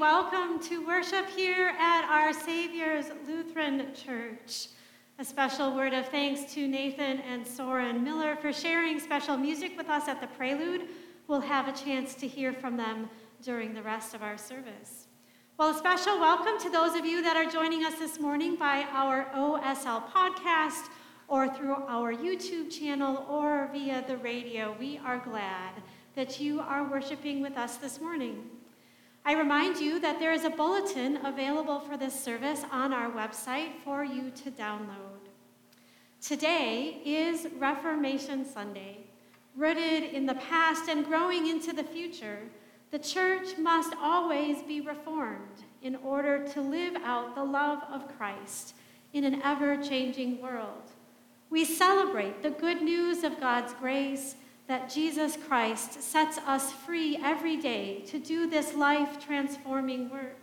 welcome to worship here at our Savior's Lutheran Church. A special word of thanks to Nathan and Soren Miller for sharing special music with us at the Prelude. We'll have a chance to hear from them during the rest of our service. Well, a special welcome to those of you that are joining us this morning by our OSL podcast or through our YouTube channel or via the radio. We are glad that you are worshiping with us this morning. I remind you that there is a bulletin available for this service on our website for you to download. Today is Reformation Sunday. Rooted in the past and growing into the future, the church must always be reformed in order to live out the love of Christ in an ever changing world. We celebrate the good news of God's grace that Jesus Christ sets us free every day to do this life transforming work.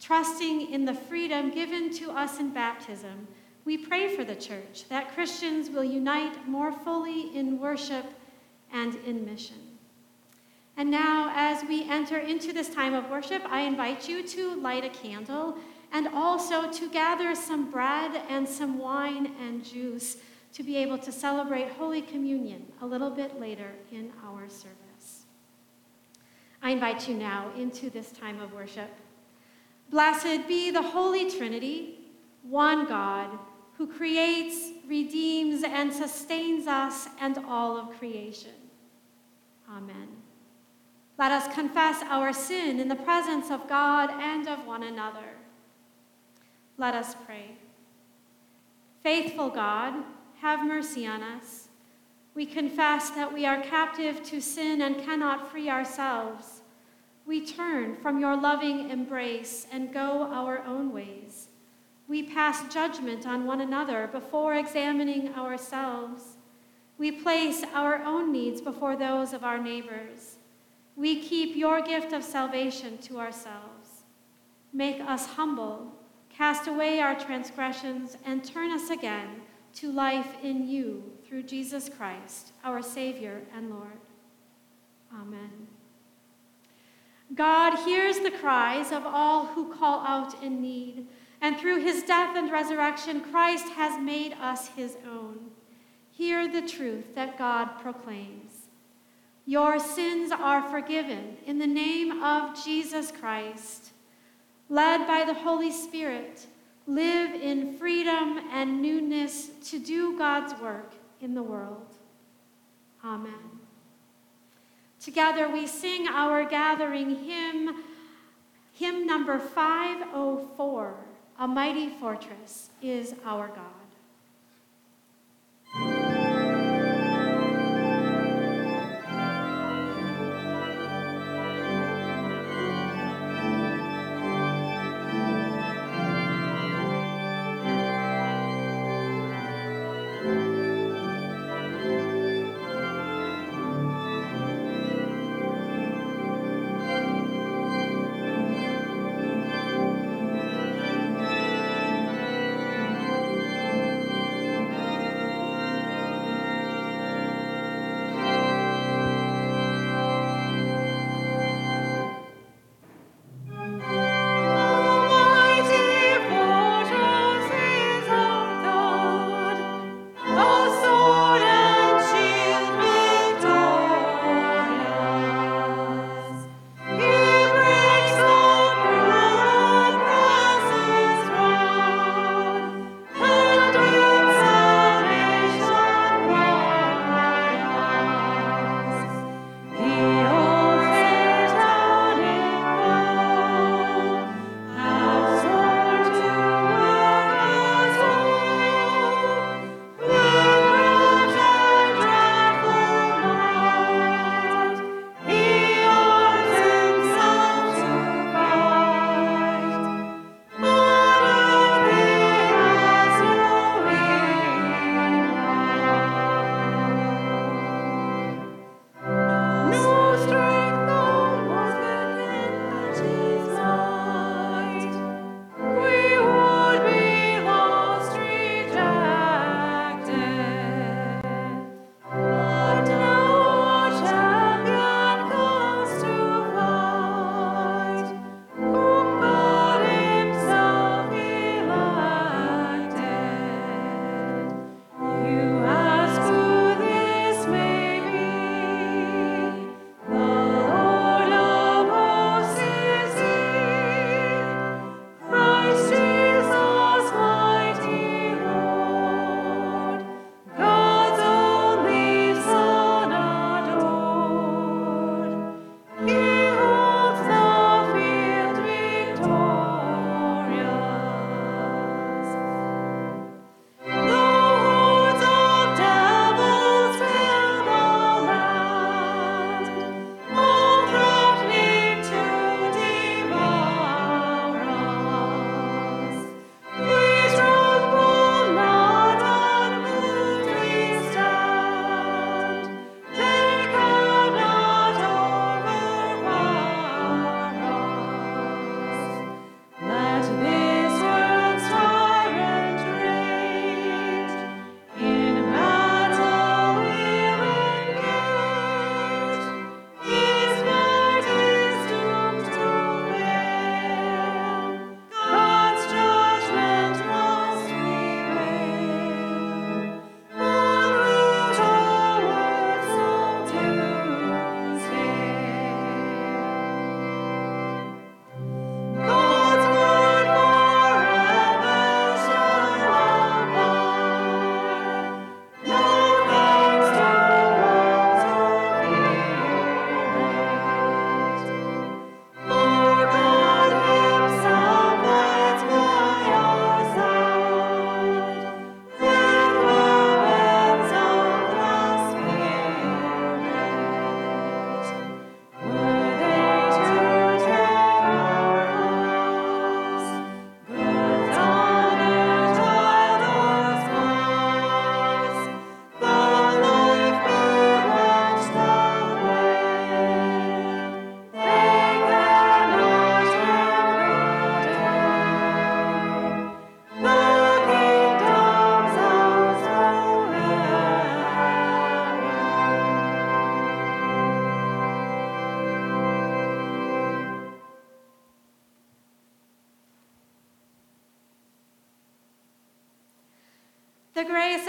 Trusting in the freedom given to us in baptism, we pray for the church that Christians will unite more fully in worship and in mission. And now, as we enter into this time of worship, I invite you to light a candle and also to gather some bread and some wine and juice to be able to celebrate Holy Communion a little bit later in our service. I invite you now into this time of worship. Blessed be the Holy Trinity, one God, who creates, redeems, and sustains us and all of creation. Amen. Let us confess our sin in the presence of God and of one another. Let us pray. Faithful God, have mercy on us. We confess that we are captive to sin and cannot free ourselves. We turn from your loving embrace and go our own ways. We pass judgment on one another before examining ourselves. We place our own needs before those of our neighbors. We keep your gift of salvation to ourselves. Make us humble, cast away our transgressions, and turn us again to life in you through Jesus Christ, our Savior and Lord. Amen. God hears the cries of all who call out in need, and through his death and resurrection, Christ has made us his own. Hear the truth that God proclaims. Your sins are forgiven in the name of Jesus Christ. Led by the Holy Spirit, live in freedom and newness to do God's work in the world. Amen. Together we sing our gathering hymn, hymn number 504 A Mighty Fortress is Our God.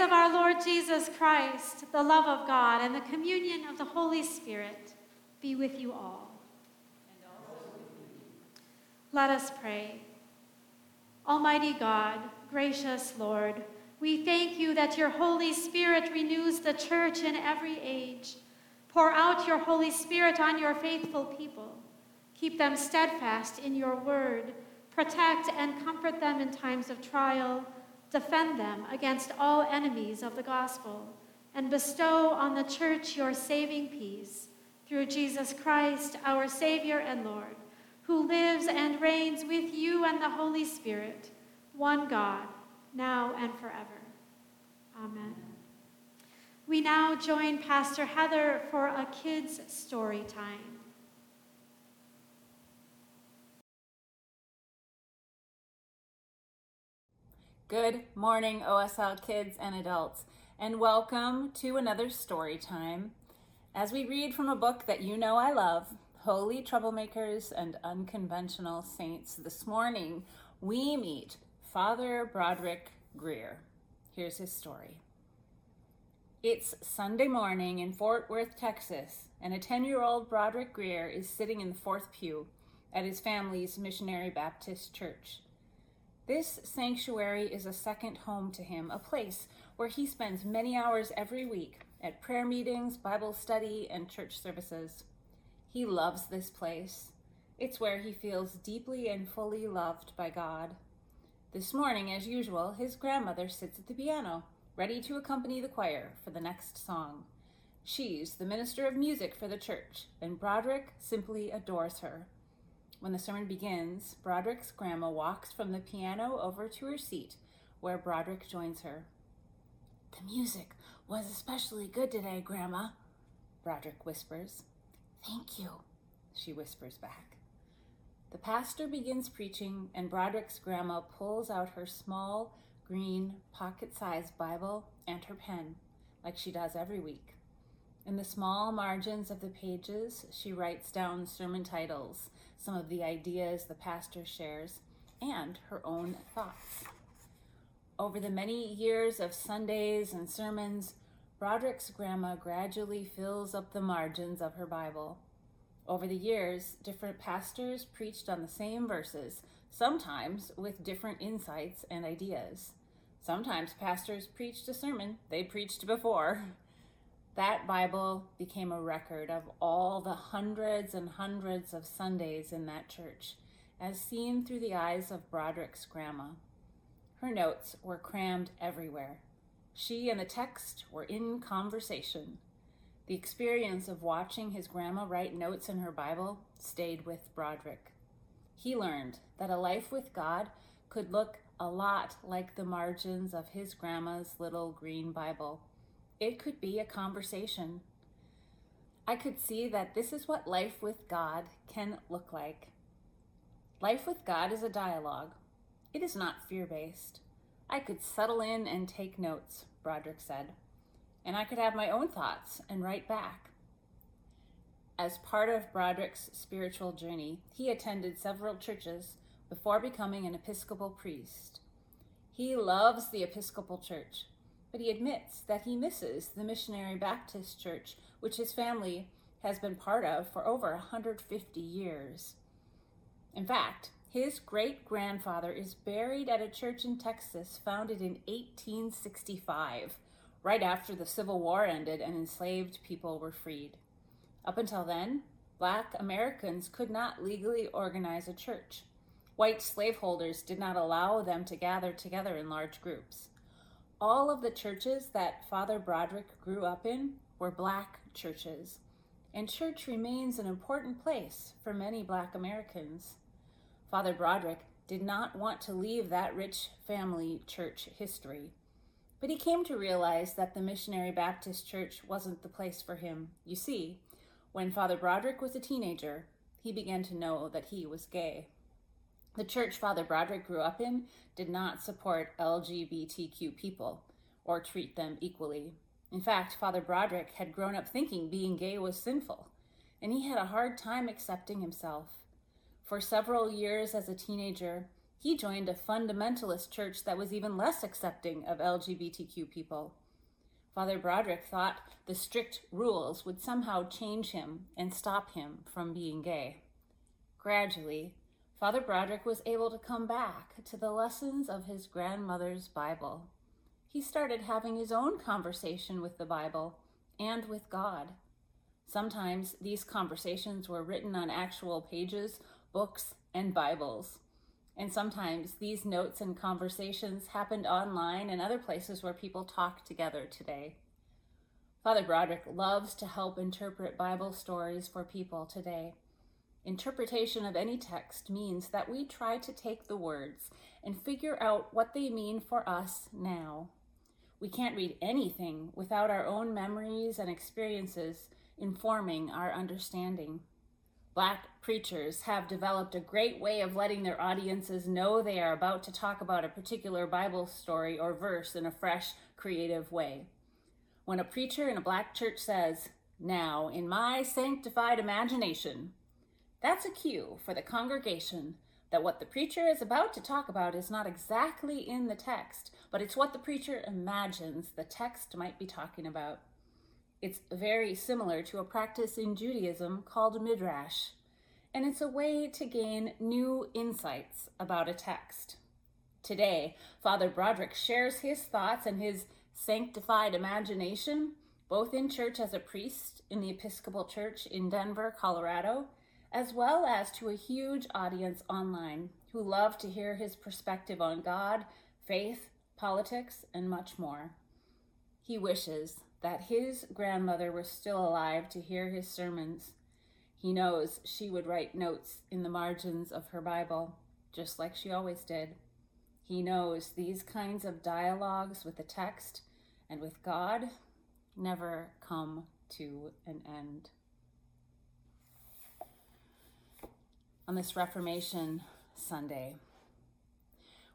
Of our Lord Jesus Christ, the love of God, and the communion of the Holy Spirit be with you all. Let us pray. Almighty God, gracious Lord, we thank you that your Holy Spirit renews the church in every age. Pour out your Holy Spirit on your faithful people. Keep them steadfast in your word. Protect and comfort them in times of trial Defend them against all enemies of the gospel, and bestow on the church your saving peace through Jesus Christ, our Savior and Lord, who lives and reigns with you and the Holy Spirit, one God, now and forever. Amen. We now join Pastor Heather for a kids' story time. Good morning, OSL kids and adults, and welcome to another story time as we read from a book that you know I love, Holy Troublemakers and Unconventional Saints. This morning, we meet Father Broderick Greer. Here's his story. It's Sunday morning in Fort Worth, Texas, and a 10 year old Broderick Greer is sitting in the fourth pew at his family's Missionary Baptist Church. This sanctuary is a second home to him, a place where he spends many hours every week at prayer meetings, Bible study, and church services. He loves this place. It's where he feels deeply and fully loved by God. This morning, as usual, his grandmother sits at the piano, ready to accompany the choir for the next song. She's the minister of music for the church, and Broderick simply adores her. When the sermon begins, Broderick's grandma walks from the piano over to her seat, where Broderick joins her. The music was especially good today, Grandma, Broderick whispers. Thank you, she whispers back. The pastor begins preaching, and Broderick's grandma pulls out her small, green, pocket sized Bible and her pen, like she does every week. In the small margins of the pages, she writes down sermon titles some of the ideas the pastor shares, and her own thoughts. Over the many years of Sundays and sermons, Broderick's grandma gradually fills up the margins of her Bible. Over the years, different pastors preached on the same verses, sometimes with different insights and ideas. Sometimes pastors preached a sermon they preached before. That Bible became a record of all the hundreds and hundreds of Sundays in that church, as seen through the eyes of Broderick's grandma. Her notes were crammed everywhere. She and the text were in conversation. The experience of watching his grandma write notes in her Bible stayed with Broderick. He learned that a life with God could look a lot like the margins of his grandma's little green Bible. It could be a conversation. I could see that this is what life with God can look like. Life with God is a dialogue. It is not fear based. I could settle in and take notes, Broderick said, and I could have my own thoughts and write back. As part of Broderick's spiritual journey, he attended several churches before becoming an Episcopal priest. He loves the Episcopal Church but he admits that he misses the Missionary Baptist Church, which his family has been part of for over 150 years. In fact, his great grandfather is buried at a church in Texas founded in 1865, right after the Civil War ended and enslaved people were freed. Up until then, black Americans could not legally organize a church. White slaveholders did not allow them to gather together in large groups all of the churches that Father Broderick grew up in were black churches, and church remains an important place for many black Americans. Father Broderick did not want to leave that rich family church history, but he came to realize that the Missionary Baptist Church wasn't the place for him. You see, when Father Broderick was a teenager, he began to know that he was gay. The church Father Broderick grew up in did not support LGBTQ people or treat them equally. In fact, Father Broderick had grown up thinking being gay was sinful, and he had a hard time accepting himself. For several years as a teenager, He joined a fundamentalist church that was even less accepting of LGBTQ people. Father Broderick thought the strict rules would somehow change him and stop him from being gay. Gradually, Father Broderick was able to come back to the lessons of his grandmother's Bible. He started having his own conversation with the Bible and with God. Sometimes these conversations were written on actual pages, books, and Bibles. And sometimes these notes and conversations happened online and other places where people talk together today. Father Broderick loves to help interpret Bible stories for people today. Interpretation of any text means that we try to take the words and figure out what they mean for us now. We can't read anything without our own memories and experiences informing our understanding. Black preachers have developed a great way of letting their audiences know they are about to talk about a particular Bible story or verse in a fresh, creative way. When a preacher in a black church says, Now, in my sanctified imagination, that's a cue for the congregation that what the preacher is about to talk about is not exactly in the text, but it's what the preacher imagines the text might be talking about. It's very similar to a practice in Judaism called midrash, and it's a way to gain new insights about a text. Today, Father Broderick shares his thoughts and his sanctified imagination, both in church as a priest in the Episcopal Church in Denver, Colorado, as well as to a huge audience online who love to hear his perspective on God, faith, politics, and much more. He wishes that his grandmother was still alive to hear his sermons. He knows she would write notes in the margins of her Bible, just like she always did. He knows these kinds of dialogues with the text and with God never come to an end. On this Reformation Sunday,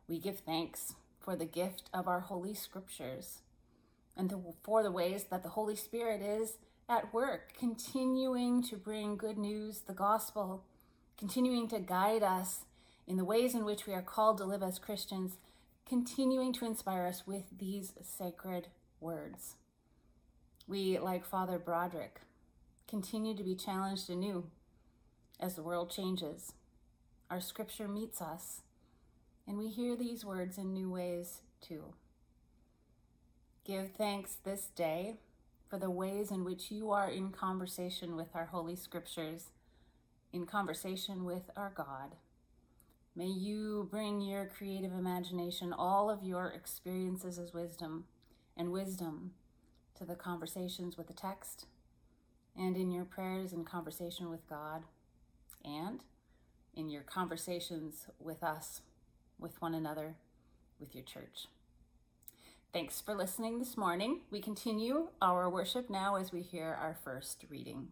we give thanks for the gift of our Holy Scriptures and the, for the ways that the Holy Spirit is at work, continuing to bring good news, the gospel, continuing to guide us in the ways in which we are called to live as Christians, continuing to inspire us with these sacred words. We, like Father Broderick, continue to be challenged anew as the world changes. Our scripture meets us, and we hear these words in new ways too. Give thanks this day for the ways in which you are in conversation with our Holy Scriptures, in conversation with our God. May you bring your creative imagination, all of your experiences as wisdom and wisdom to the conversations with the text and in your prayers and conversation with God and in your conversations with us, with one another, with your church. Thanks for listening this morning. We continue our worship now as we hear our first reading.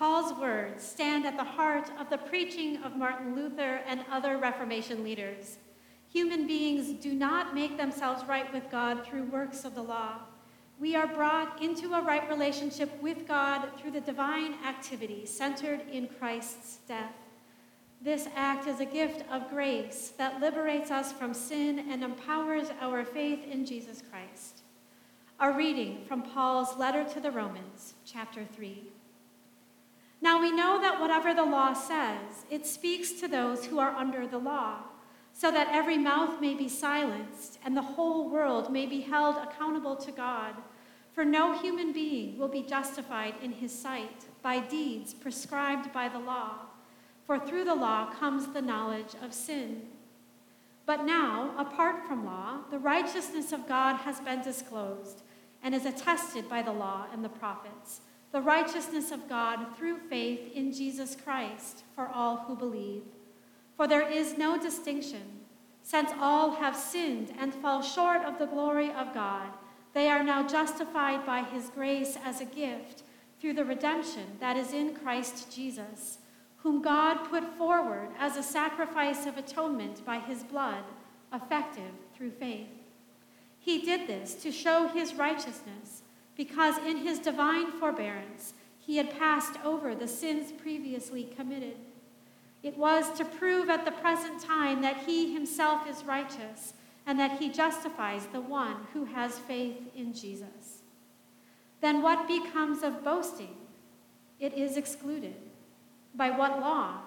Paul's words stand at the heart of the preaching of Martin Luther and other Reformation leaders. Human beings do not make themselves right with God through works of the law we are brought into a right relationship with God through the divine activity centered in Christ's death. This act is a gift of grace that liberates us from sin and empowers our faith in Jesus Christ. A reading from Paul's letter to the Romans, chapter 3. Now we know that whatever the law says, it speaks to those who are under the law, so that every mouth may be silenced and the whole world may be held accountable to God. For no human being will be justified in his sight by deeds prescribed by the law, for through the law comes the knowledge of sin. But now, apart from law, the righteousness of God has been disclosed and is attested by the law and the prophets, the righteousness of God through faith in Jesus Christ for all who believe. For there is no distinction, since all have sinned and fall short of the glory of God they are now justified by his grace as a gift through the redemption that is in Christ Jesus, whom God put forward as a sacrifice of atonement by his blood, effective through faith. He did this to show his righteousness, because in his divine forbearance he had passed over the sins previously committed. It was to prove at the present time that he himself is righteous and that he justifies the one who has faith in Jesus. Then what becomes of boasting? It is excluded. By what law?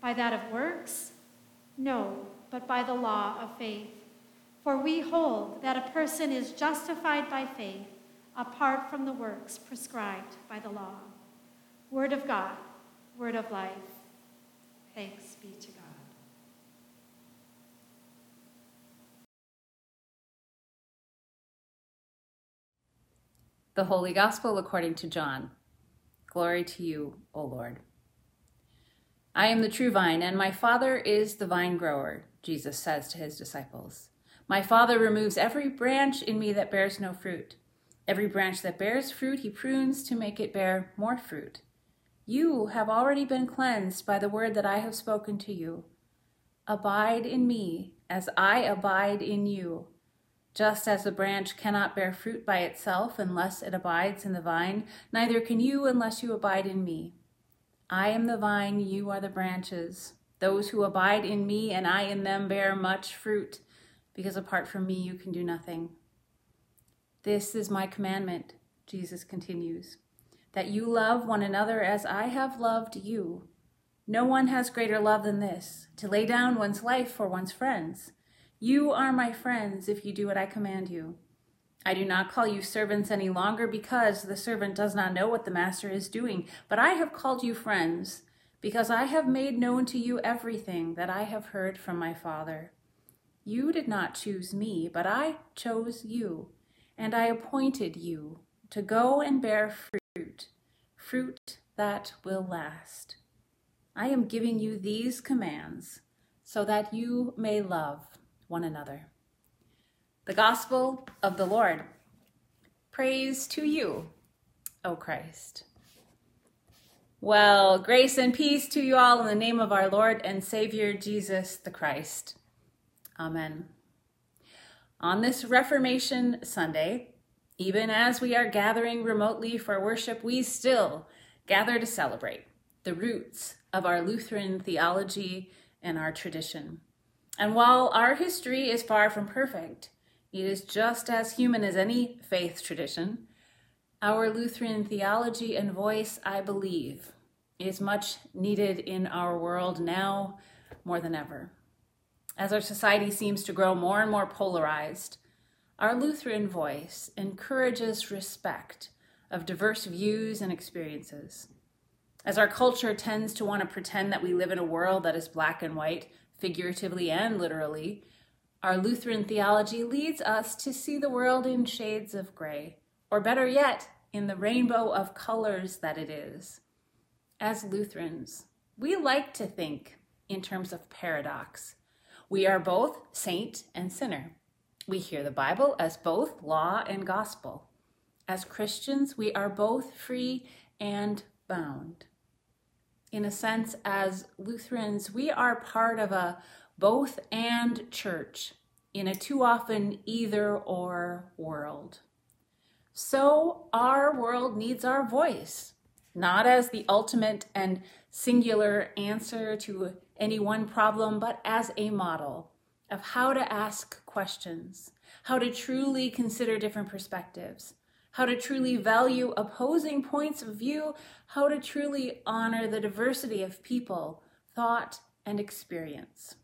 By that of works? No, but by the law of faith. For we hold that a person is justified by faith apart from the works prescribed by the law. Word of God, word of life. Thanks be to God. The Holy Gospel according to John. Glory to you, O Lord. I am the true vine, and my Father is the vine grower, Jesus says to his disciples. My Father removes every branch in me that bears no fruit. Every branch that bears fruit, he prunes to make it bear more fruit. You have already been cleansed by the word that I have spoken to you. Abide in me as I abide in you. Just as a branch cannot bear fruit by itself unless it abides in the vine, neither can you unless you abide in me. I am the vine, you are the branches. Those who abide in me and I in them bear much fruit, because apart from me you can do nothing. This is my commandment, Jesus continues that you love one another as I have loved you. No one has greater love than this, to lay down one's life for one's friends. You are my friends if you do what I command you. I do not call you servants any longer because the servant does not know what the master is doing, but I have called you friends because I have made known to you everything that I have heard from my Father. You did not choose me, but I chose you, and I appointed you to go and bear fruit fruit, that will last. I am giving you these commands so that you may love one another. The Gospel of the Lord. Praise to you, O Christ. Well, grace and peace to you all in the name of our Lord and Savior Jesus the Christ. Amen. On this Reformation Sunday, even as we are gathering remotely for worship, we still gather to celebrate the roots of our Lutheran theology and our tradition. And while our history is far from perfect, it is just as human as any faith tradition. Our Lutheran theology and voice, I believe, is much needed in our world now more than ever. As our society seems to grow more and more polarized, our Lutheran voice encourages respect of diverse views and experiences. As our culture tends to want to pretend that we live in a world that is black and white, figuratively and literally, our Lutheran theology leads us to see the world in shades of gray, or better yet, in the rainbow of colors that it is. As Lutherans, we like to think in terms of paradox. We are both saint and sinner. We hear the Bible as both law and gospel. As Christians, we are both free and bound. In a sense, as Lutherans, we are part of a both and church in a too often either or world. So, our world needs our voice, not as the ultimate and singular answer to any one problem, but as a model of how to ask questions, how to truly consider different perspectives, how to truly value opposing points of view, how to truly honor the diversity of people, thought, and experience.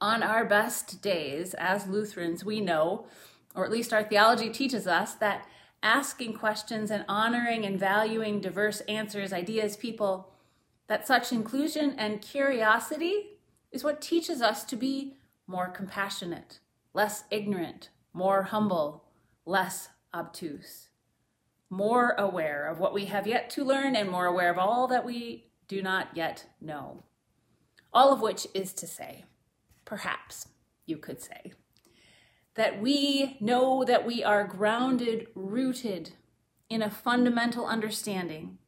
On our best days as Lutherans, we know, or at least our theology teaches us, that asking questions and honoring and valuing diverse answers, ideas, people, that such inclusion and curiosity is what teaches us to be more compassionate, less ignorant, more humble, less obtuse, more aware of what we have yet to learn, and more aware of all that we do not yet know. All of which is to say, perhaps you could say, that we know that we are grounded, rooted in a fundamental understanding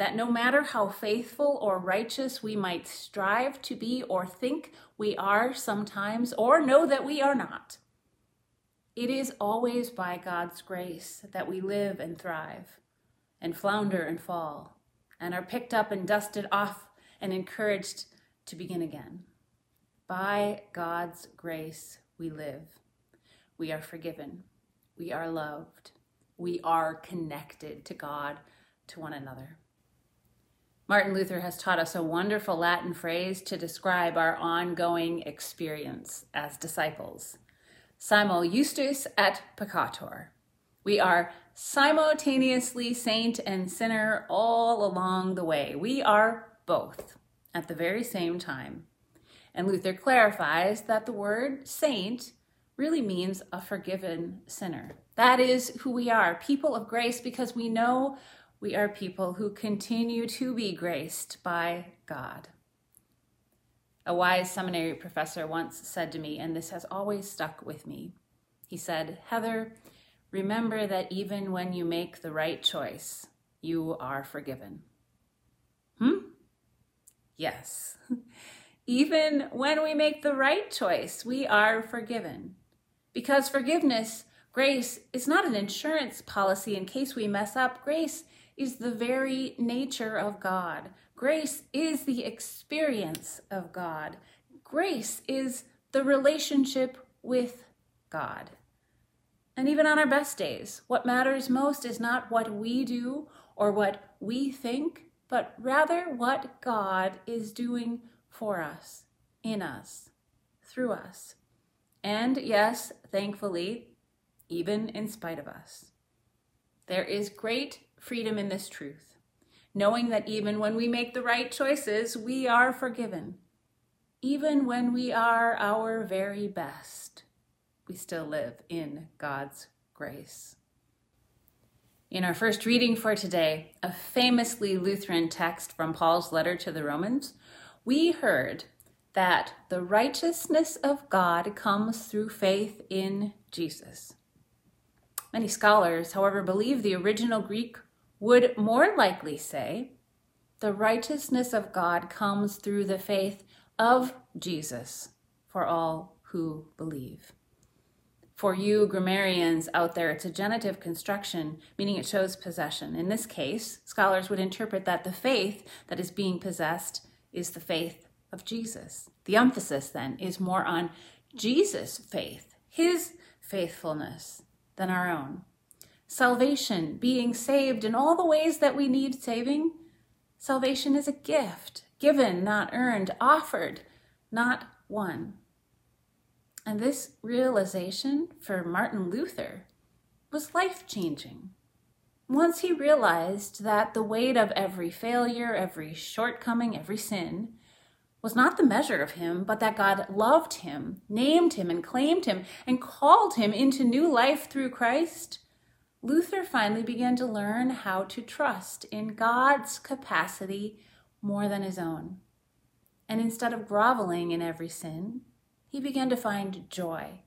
that no matter how faithful or righteous we might strive to be or think we are sometimes, or know that we are not, It is always by God's grace that we live and thrive, and flounder and fall, and are picked up and dusted off and encouraged to begin again. By God's grace we live. We are forgiven. We are loved. We are connected to God, to one another. Martin Luther has taught us a wonderful Latin phrase to describe our ongoing experience as disciples. Simul justus et peccator. We are simultaneously saint and sinner all along the way. We are both at the very same time. And Luther clarifies that the word saint really means a forgiven sinner. That is who we are, people of grace, because we know we are people who continue to be graced by God. A wise seminary professor once said to me, and this has always stuck with me. He said, Heather, remember that even when you make the right choice, you are forgiven. Hmm? Yes. even when we make the right choice, we are forgiven. Because forgiveness, grace, is not an insurance policy in case we mess up. Grace is the very nature of God. Grace is the experience of God. Grace is the relationship with God. And even on our best days, what matters most is not what we do or what we think, but rather what God is doing for us, in us, through us. And yes, thankfully, even in spite of us. There is great freedom in this truth, knowing that even when we make the right choices, we are forgiven. Even when we are our very best, we still live in God's grace. In our first reading for today, a famously Lutheran text from Paul's letter to the Romans, we heard that the righteousness of God comes through faith in Jesus. Many scholars, however, believe the original Greek would more likely say the righteousness of God comes through the faith of Jesus for all who believe. For you grammarians out there, it's a genitive construction, meaning it shows possession. In this case, scholars would interpret that the faith that is being possessed is the faith of Jesus. The emphasis then is more on Jesus' faith, his faithfulness, than our own salvation, being saved in all the ways that we need saving. Salvation is a gift, given, not earned, offered, not won. And this realization for Martin Luther was life changing. Once he realized that the weight of every failure, every shortcoming, every sin was not the measure of him, but that God loved him, named him, and claimed him, and called him into new life through Christ, Luther finally began to learn how to trust in God's capacity more than his own. And instead of groveling in every sin, he began to find joy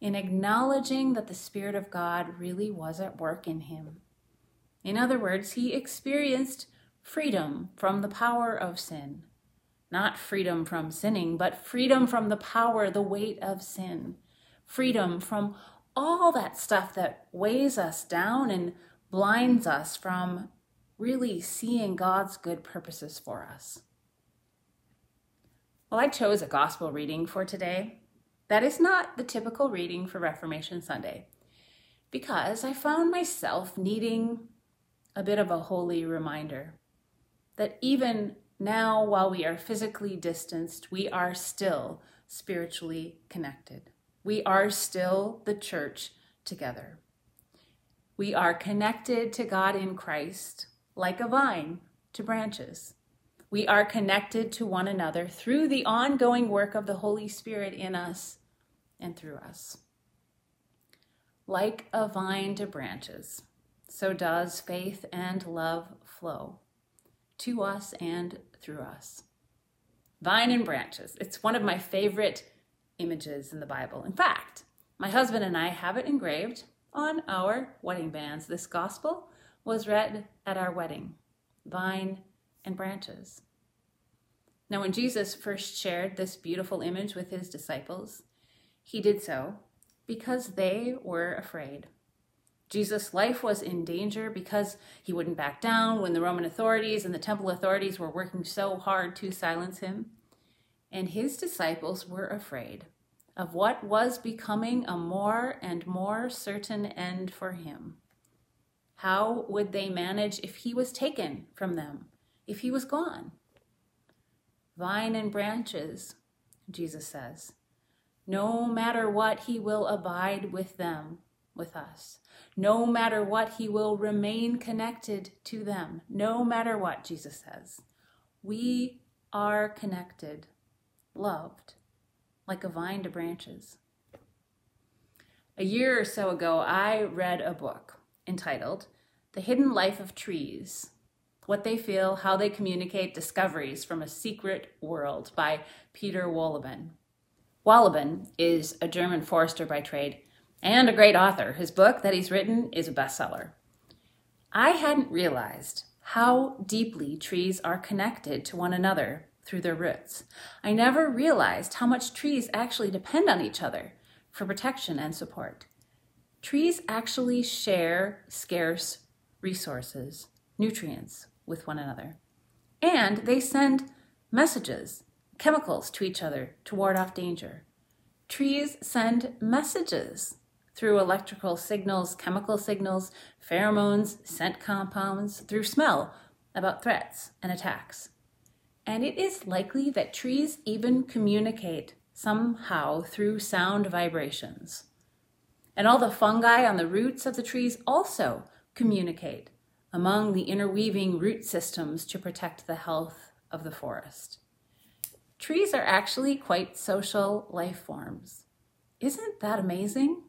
in acknowledging that the Spirit of God really was at work in him. In other words, he experienced freedom from the power of sin. Not freedom from sinning, but freedom from the power, the weight of sin. Freedom from all that stuff that weighs us down and blinds us from really seeing God's good purposes for us. Well, I chose a gospel reading for today. That is not the typical reading for Reformation Sunday because I found myself needing a bit of a holy reminder that even now, while we are physically distanced, we are still spiritually connected we are still the church together. We are connected to God in Christ like a vine to branches. We are connected to one another through the ongoing work of the Holy Spirit in us and through us. Like a vine to branches, so does faith and love flow to us and through us. Vine and branches. It's one of my favorite images in the Bible. In fact, my husband and I have it engraved on our wedding bands. This gospel was read at our wedding vine and branches. Now, when Jesus first shared this beautiful image with his disciples, he did so because they were afraid. Jesus' life was in danger because he wouldn't back down when the Roman authorities and the temple authorities were working so hard to silence him. And his disciples were afraid of what was becoming a more and more certain end for him. How would they manage if he was taken from them, if he was gone? Vine and branches, Jesus says. No matter what, he will abide with them, with us. No matter what, he will remain connected to them. No matter what, Jesus says. We are connected, loved, like a vine to branches. A year or so ago, I read a book entitled The Hidden Life of Trees What They Feel, How They Communicate Discoveries from a Secret World by Peter Wohlleben. Wohlleben is a German forester by trade and a great author. His book that he's written is a bestseller. I hadn't realized how deeply trees are connected to one another through their roots. I never realized how much trees actually depend on each other for protection and support. Trees actually share scarce resources, nutrients, with one another. And they send messages, chemicals to each other to ward off danger. Trees send messages through electrical signals, chemical signals, pheromones, scent compounds, through smell about threats and attacks. And it is likely that trees even communicate somehow through sound vibrations. And all the fungi on the roots of the trees also communicate among the interweaving root systems to protect the health of the forest. Trees are actually quite social life forms. Isn't that amazing?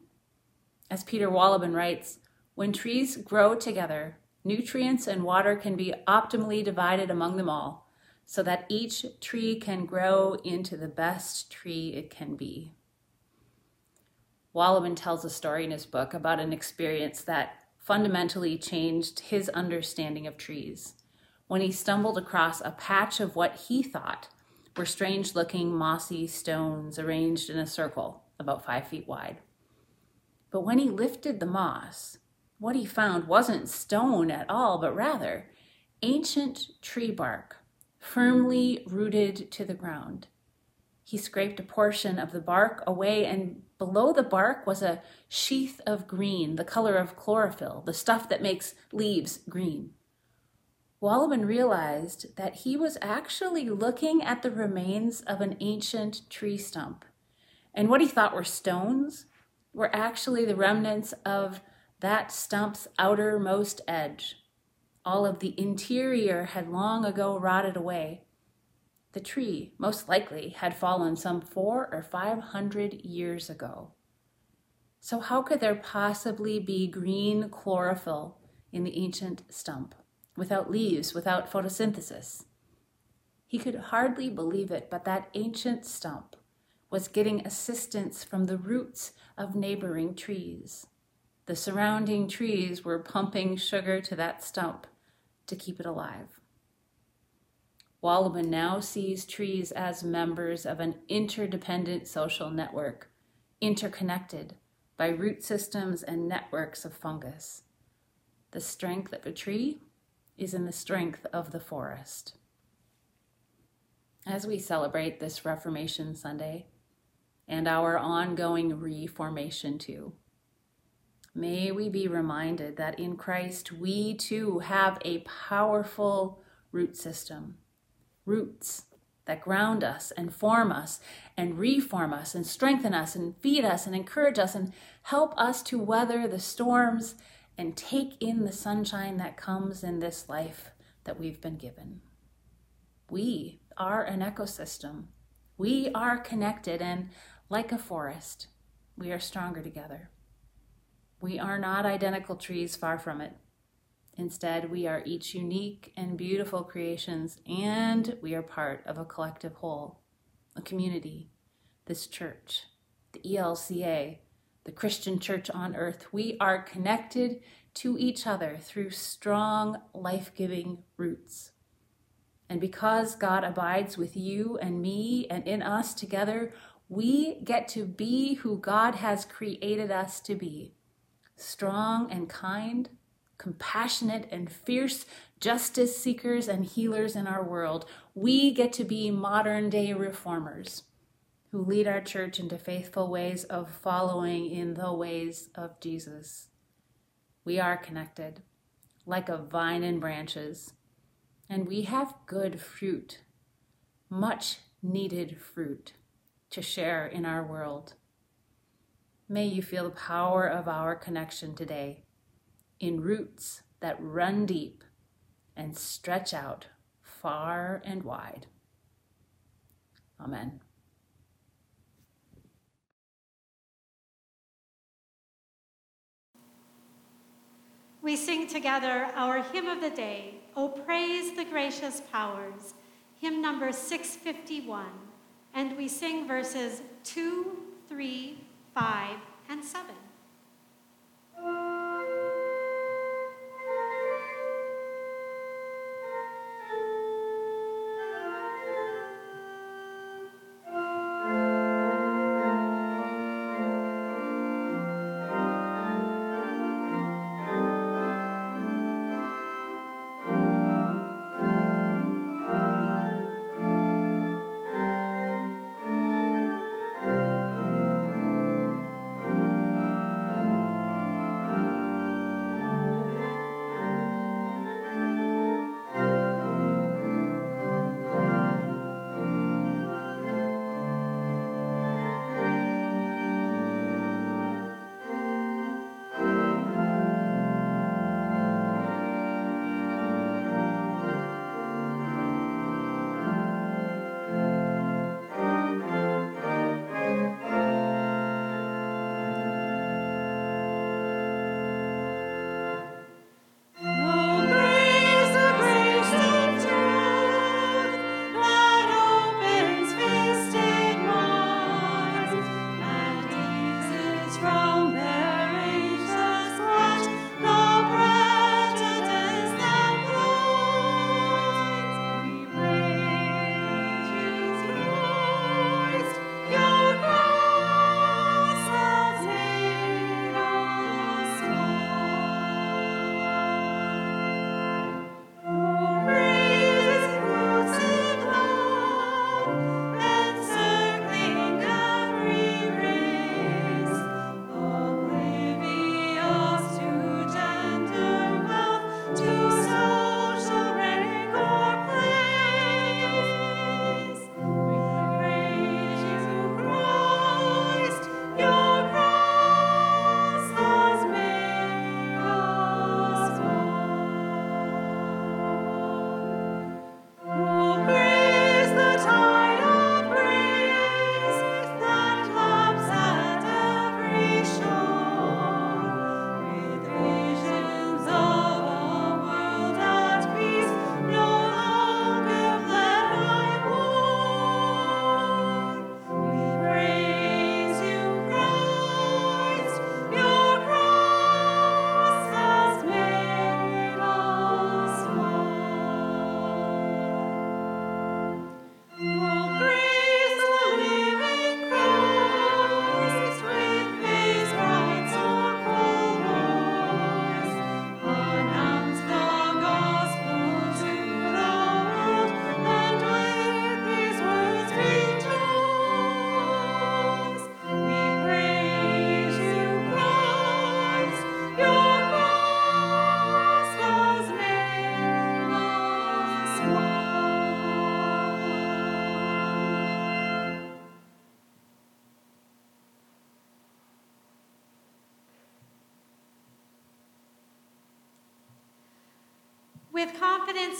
As Peter Wohlleben writes, when trees grow together, nutrients and water can be optimally divided among them all so that each tree can grow into the best tree it can be. Wohlleben tells a story in his book about an experience that fundamentally changed his understanding of trees when he stumbled across a patch of what he thought were strange looking mossy stones arranged in a circle about five feet wide. But when he lifted the moss, what he found wasn't stone at all, but rather ancient tree bark, firmly rooted to the ground. He scraped a portion of the bark away, and below the bark was a sheath of green, the color of chlorophyll, the stuff that makes leaves green. Wohlleben realized that he was actually looking at the remains of an ancient tree stump. And what he thought were stones were actually the remnants of that stump's outermost edge. All of the interior had long ago rotted away. The tree, most likely, had fallen some four or five hundred years ago. So, how could there possibly be green chlorophyll in the ancient stump, without leaves, without photosynthesis? He could hardly believe it, but that ancient stump was getting assistance from the roots of neighboring trees. The surrounding trees were pumping sugar to that stump to keep it alive. Wohlleben now sees trees as members of an interdependent social network, interconnected by root systems and networks of fungus. The strength of a tree is in the strength of the forest. As we celebrate this Reformation Sunday, and our ongoing reformation too. May we be reminded that in Christ we too have a powerful root system, roots that ground us and form us and reform us and strengthen us and feed us and encourage us and help us to weather the storms and take in the sunshine that comes in this life that we've been given. We are an ecosystem. We are connected, and like a forest, we are stronger together. We are not identical trees, far from it. Instead, we are each unique and beautiful creations, and we are part of a collective whole, a community, this church, the ELCA, the Christian church on earth. We are connected to each other through strong, life giving roots. And because God abides with you and me and in us together, We get to be who God has created us to be strong and kind, compassionate and fierce justice seekers and healers in our world. We get to be modern day reformers who lead our church into faithful ways of following in the ways of Jesus. We are connected like a vine and branches, and we have good fruit, much needed fruit to share in our world. May you feel the power of our connection today in roots that run deep and stretch out far and wide. Amen. We sing together our hymn of the day, O Praise the Gracious Powers, hymn number 651, and we sing verses 2, 3, 5, and 7.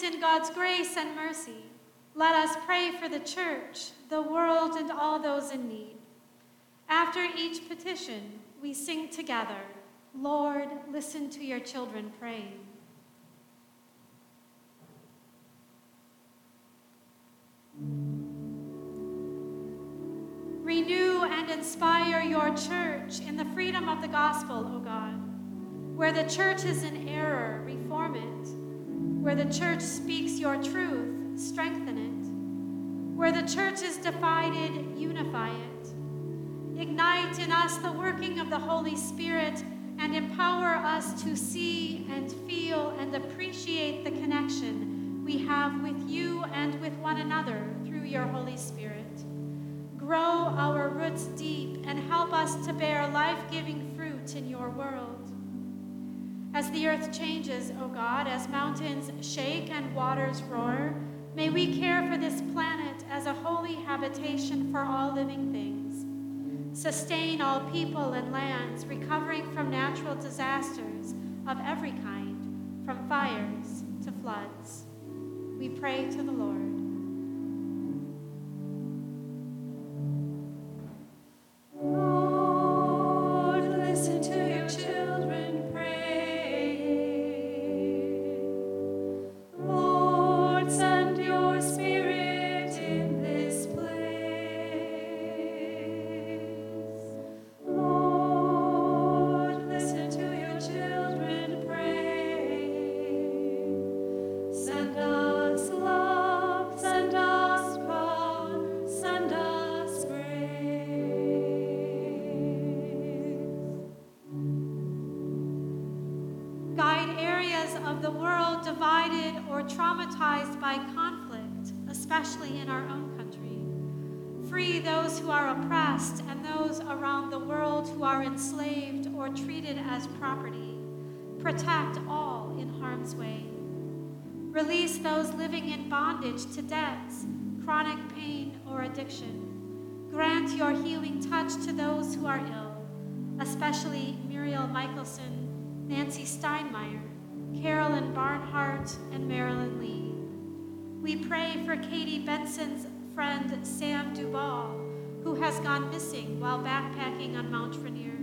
In God's grace and mercy, let us pray for the church, the world, and all those in need. After each petition, we sing together, Lord, listen to your children praying. Renew and inspire your church in the freedom of the gospel, O God. Where the church is in error, reform it. Where the church speaks your truth, strengthen it. Where the church is divided, unify it. Ignite in us the working of the Holy Spirit and empower us to see and feel and appreciate the connection we have with you and with one another through your Holy Spirit. Grow our roots deep and help us to bear life giving fruit in your world. As the earth changes, O God, as mountains shake and waters roar, may we care for this planet as a holy habitation for all living things sustain all people and lands, recovering from natural disasters of every kind, from fires to floods. We pray to the Lord. Those who are oppressed and those around the world who are enslaved or treated as property. Protect all in harm's way. Release those living in bondage to debts, chronic pain, or addiction. Grant your healing touch to those who are ill, especially Muriel Michelson, Nancy Steinmeier, Carolyn Barnhart, and Marilyn Lee. We pray for Katie Benson's friend Sam Duval, who has gone missing while backpacking on Mount Rainier.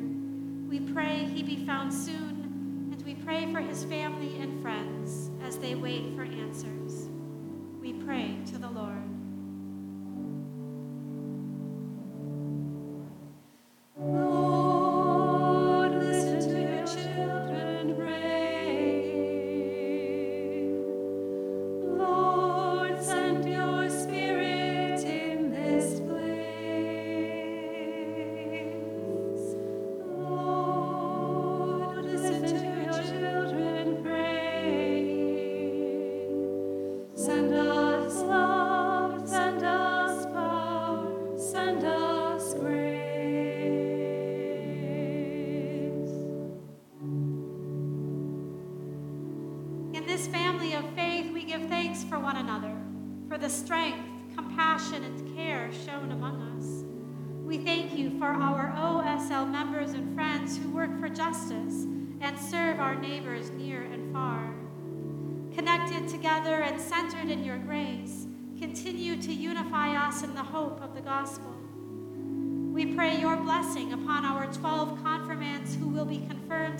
We pray he be found soon, and we pray for his family and friends as they wait for answers. We pray to the Lord.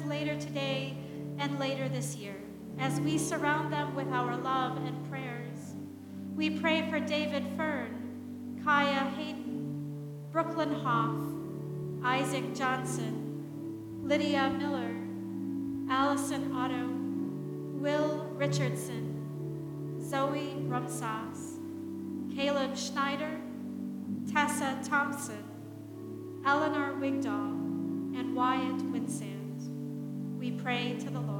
Later today and later this year as we surround them with our love and prayers. We pray for David Fern, Kaya Hayden, Brooklyn Hoff, Isaac Johnson, Lydia Miller, Allison Otto, Will Richardson, Zoe Rumsas, Caleb Schneider, Tessa Thompson, Eleanor Wigdahl, and Wyatt Winsand. We pray to the Lord.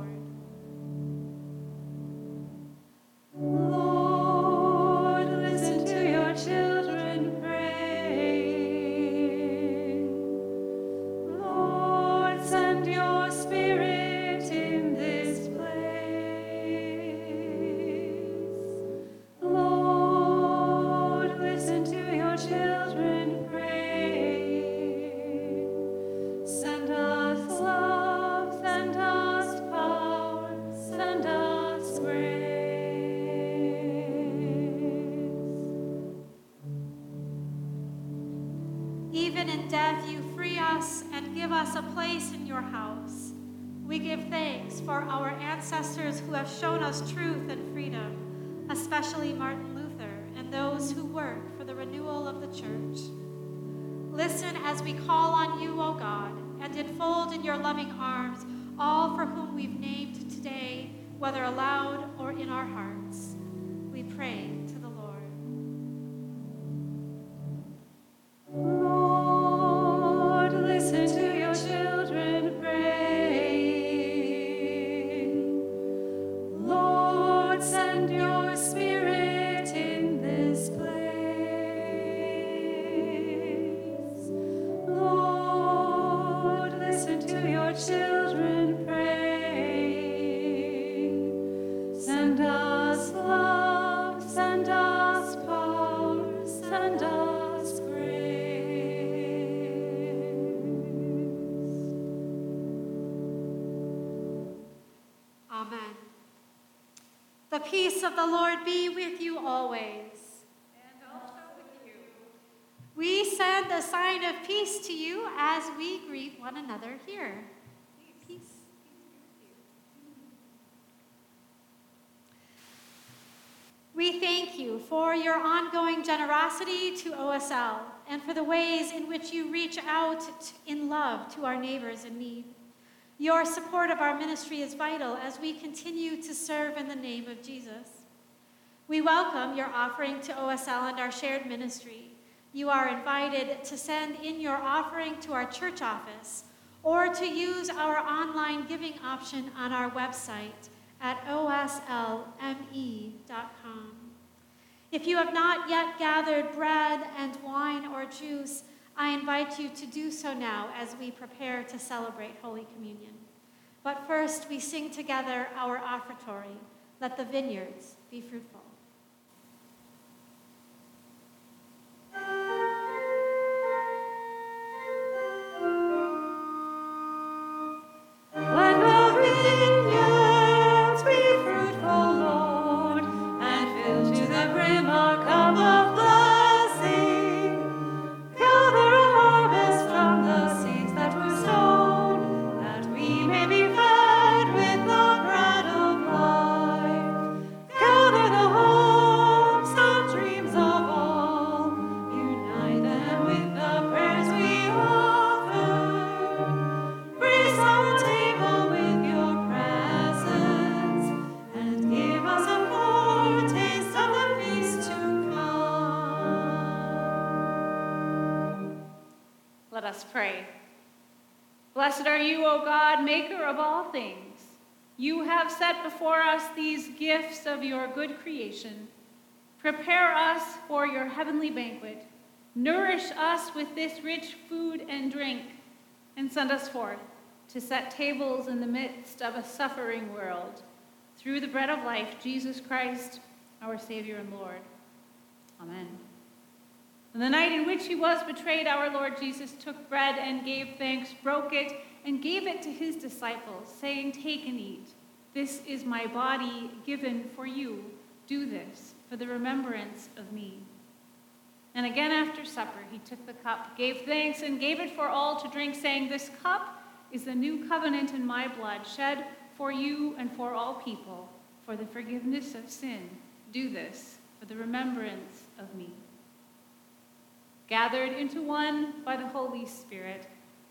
The Lord be with you always. And also with you. We send a sign of peace to you as we greet one another here. Peace. We thank you for your ongoing generosity to OSL and for the ways in which you reach out in love to our neighbors in need. Your support of our ministry is vital as we continue to serve in the name of Jesus. We welcome your offering to OSL and our shared ministry. You are invited to send in your offering to our church office or to use our online giving option on our website at oslme.com. If you have not yet gathered bread and wine or juice, I invite you to do so now as we prepare to celebrate Holy Communion. But first, we sing together our offertory, Let the Vineyards Be Fruitful. God, maker of all things. You have set before us these gifts of your good creation. Prepare us for your heavenly banquet. Nourish us with this rich food and drink, and send us forth to set tables in the midst of a suffering world. Through the bread of life, Jesus Christ, our Savior and Lord. Amen. On the night in which he was betrayed, our Lord Jesus took bread and gave thanks, broke it, and gave it to his disciples, saying, Take and eat. This is my body given for you. Do this for the remembrance of me. And again after supper, he took the cup, gave thanks, and gave it for all to drink, saying, This cup is the new covenant in my blood, shed for you and for all people, for the forgiveness of sin. Do this for the remembrance of me gathered into one by the Holy Spirit,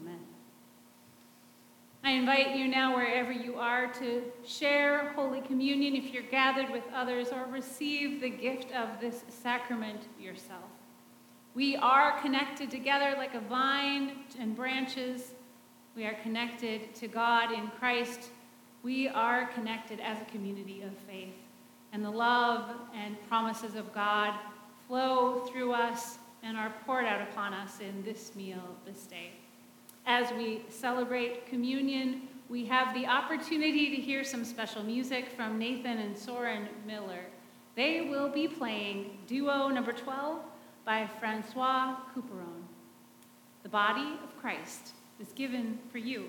Amen. I invite you now, wherever you are, to share Holy Communion if you're gathered with others or receive the gift of this sacrament yourself. We are connected together like a vine and branches. We are connected to God in Christ. We are connected as a community of faith. And the love and promises of God flow through us and are poured out upon us in this meal this day. As we celebrate communion, we have the opportunity to hear some special music from Nathan and Soren Miller. They will be playing duo number 12 by Francois Couperin. The body of Christ is given for you.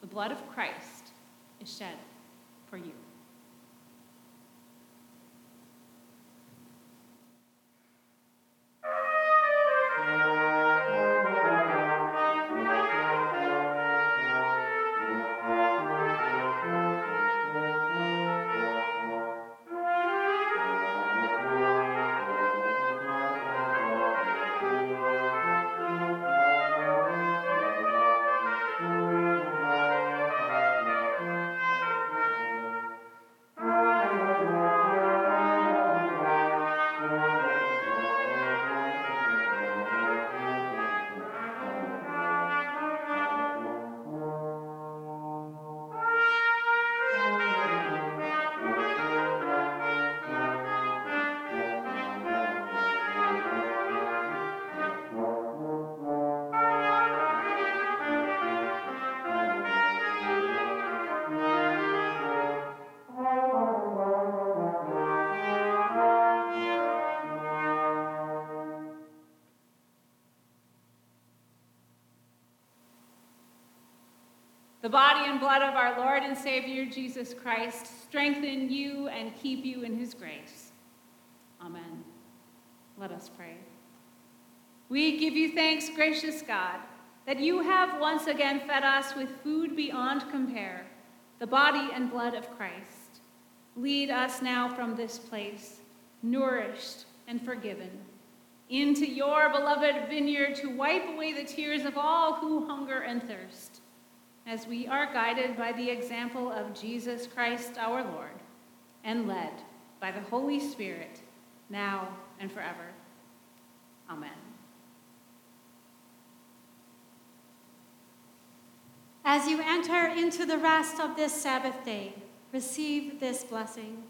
The blood of Christ is shed for you. And blood of our Lord and Savior Jesus Christ strengthen you and keep you in his grace. Amen. Let us pray. We give you thanks, gracious God, that you have once again fed us with food beyond compare, the body and blood of Christ. Lead us now from this place, nourished and forgiven, into your beloved vineyard to wipe away the tears of all who hunger and thirst as we are guided by the example of Jesus Christ our Lord and led by the Holy Spirit now and forever. Amen. As you enter into the rest of this Sabbath day, receive this blessing.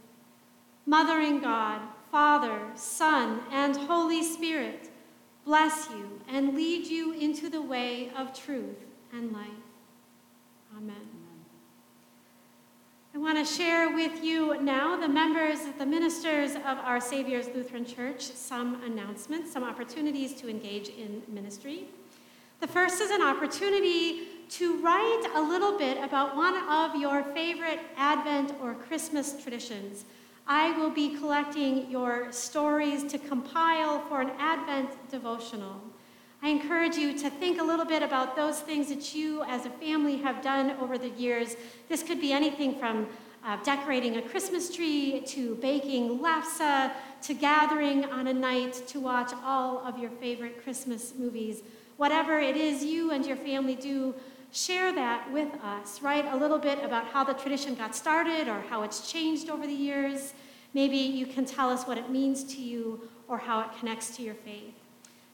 Mothering God, Father, Son, and Holy Spirit, bless you and lead you into the way of truth and life. Amen. I want to share with you now, the members, the ministers of our Savior's Lutheran Church, some announcements, some opportunities to engage in ministry. The first is an opportunity to write a little bit about one of your favorite Advent or Christmas traditions. I will be collecting your stories to compile for an Advent devotional. I encourage you to think a little bit about those things that you as a family have done over the years. This could be anything from uh, decorating a Christmas tree to baking lefse to gathering on a night to watch all of your favorite Christmas movies. Whatever it is you and your family do, share that with us. Write a little bit about how the tradition got started or how it's changed over the years. Maybe you can tell us what it means to you or how it connects to your faith.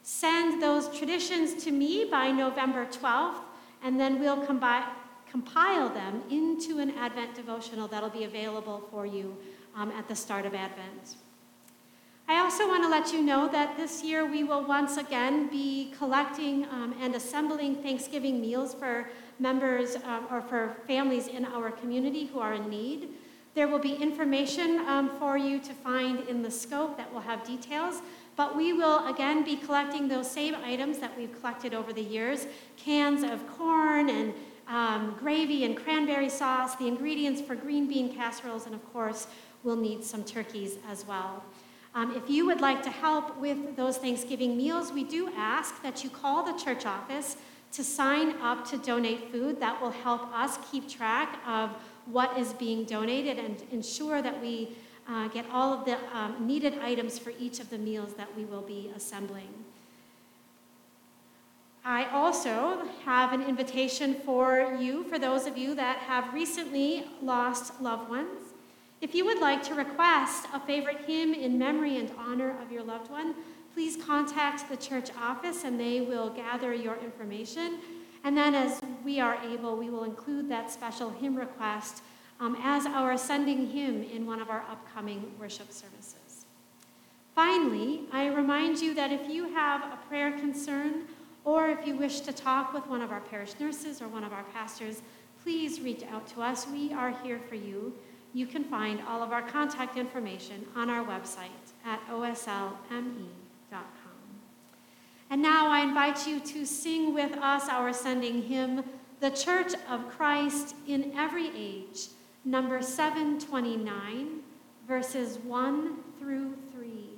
Send those traditions to me by November 12th, and then we'll combi- compile them into an Advent devotional that'll be available for you um, at the start of Advent. I also want to let you know that this year we will once again be collecting um, and assembling Thanksgiving meals for members um, or for families in our community who are in need. There will be information um, for you to find in the scope that will have details. But we will again be collecting those same items that we've collected over the years cans of corn and um, gravy and cranberry sauce, the ingredients for green bean casseroles, and of course, we'll need some turkeys as well. Um, if you would like to help with those Thanksgiving meals, we do ask that you call the church office to sign up to donate food. That will help us keep track of what is being donated and ensure that we uh, get all of the um, needed items for each of the meals that we will be assembling. I also have an invitation for you, for those of you that have recently lost loved ones. If you would like to request a favorite hymn in memory and honor of your loved one, please contact the church office and they will gather your information. And then, as we are able, we will include that special hymn request um, as our sending hymn in one of our upcoming worship services. Finally, I remind you that if you have a prayer concern or if you wish to talk with one of our parish nurses or one of our pastors, please reach out to us. We are here for you. You can find all of our contact information on our website at oslme.com. And now I invite you to sing with us our sending hymn, The Church of Christ in Every Age number 729, verses 1 through 3.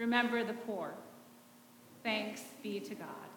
Remember the poor. Thanks be to God.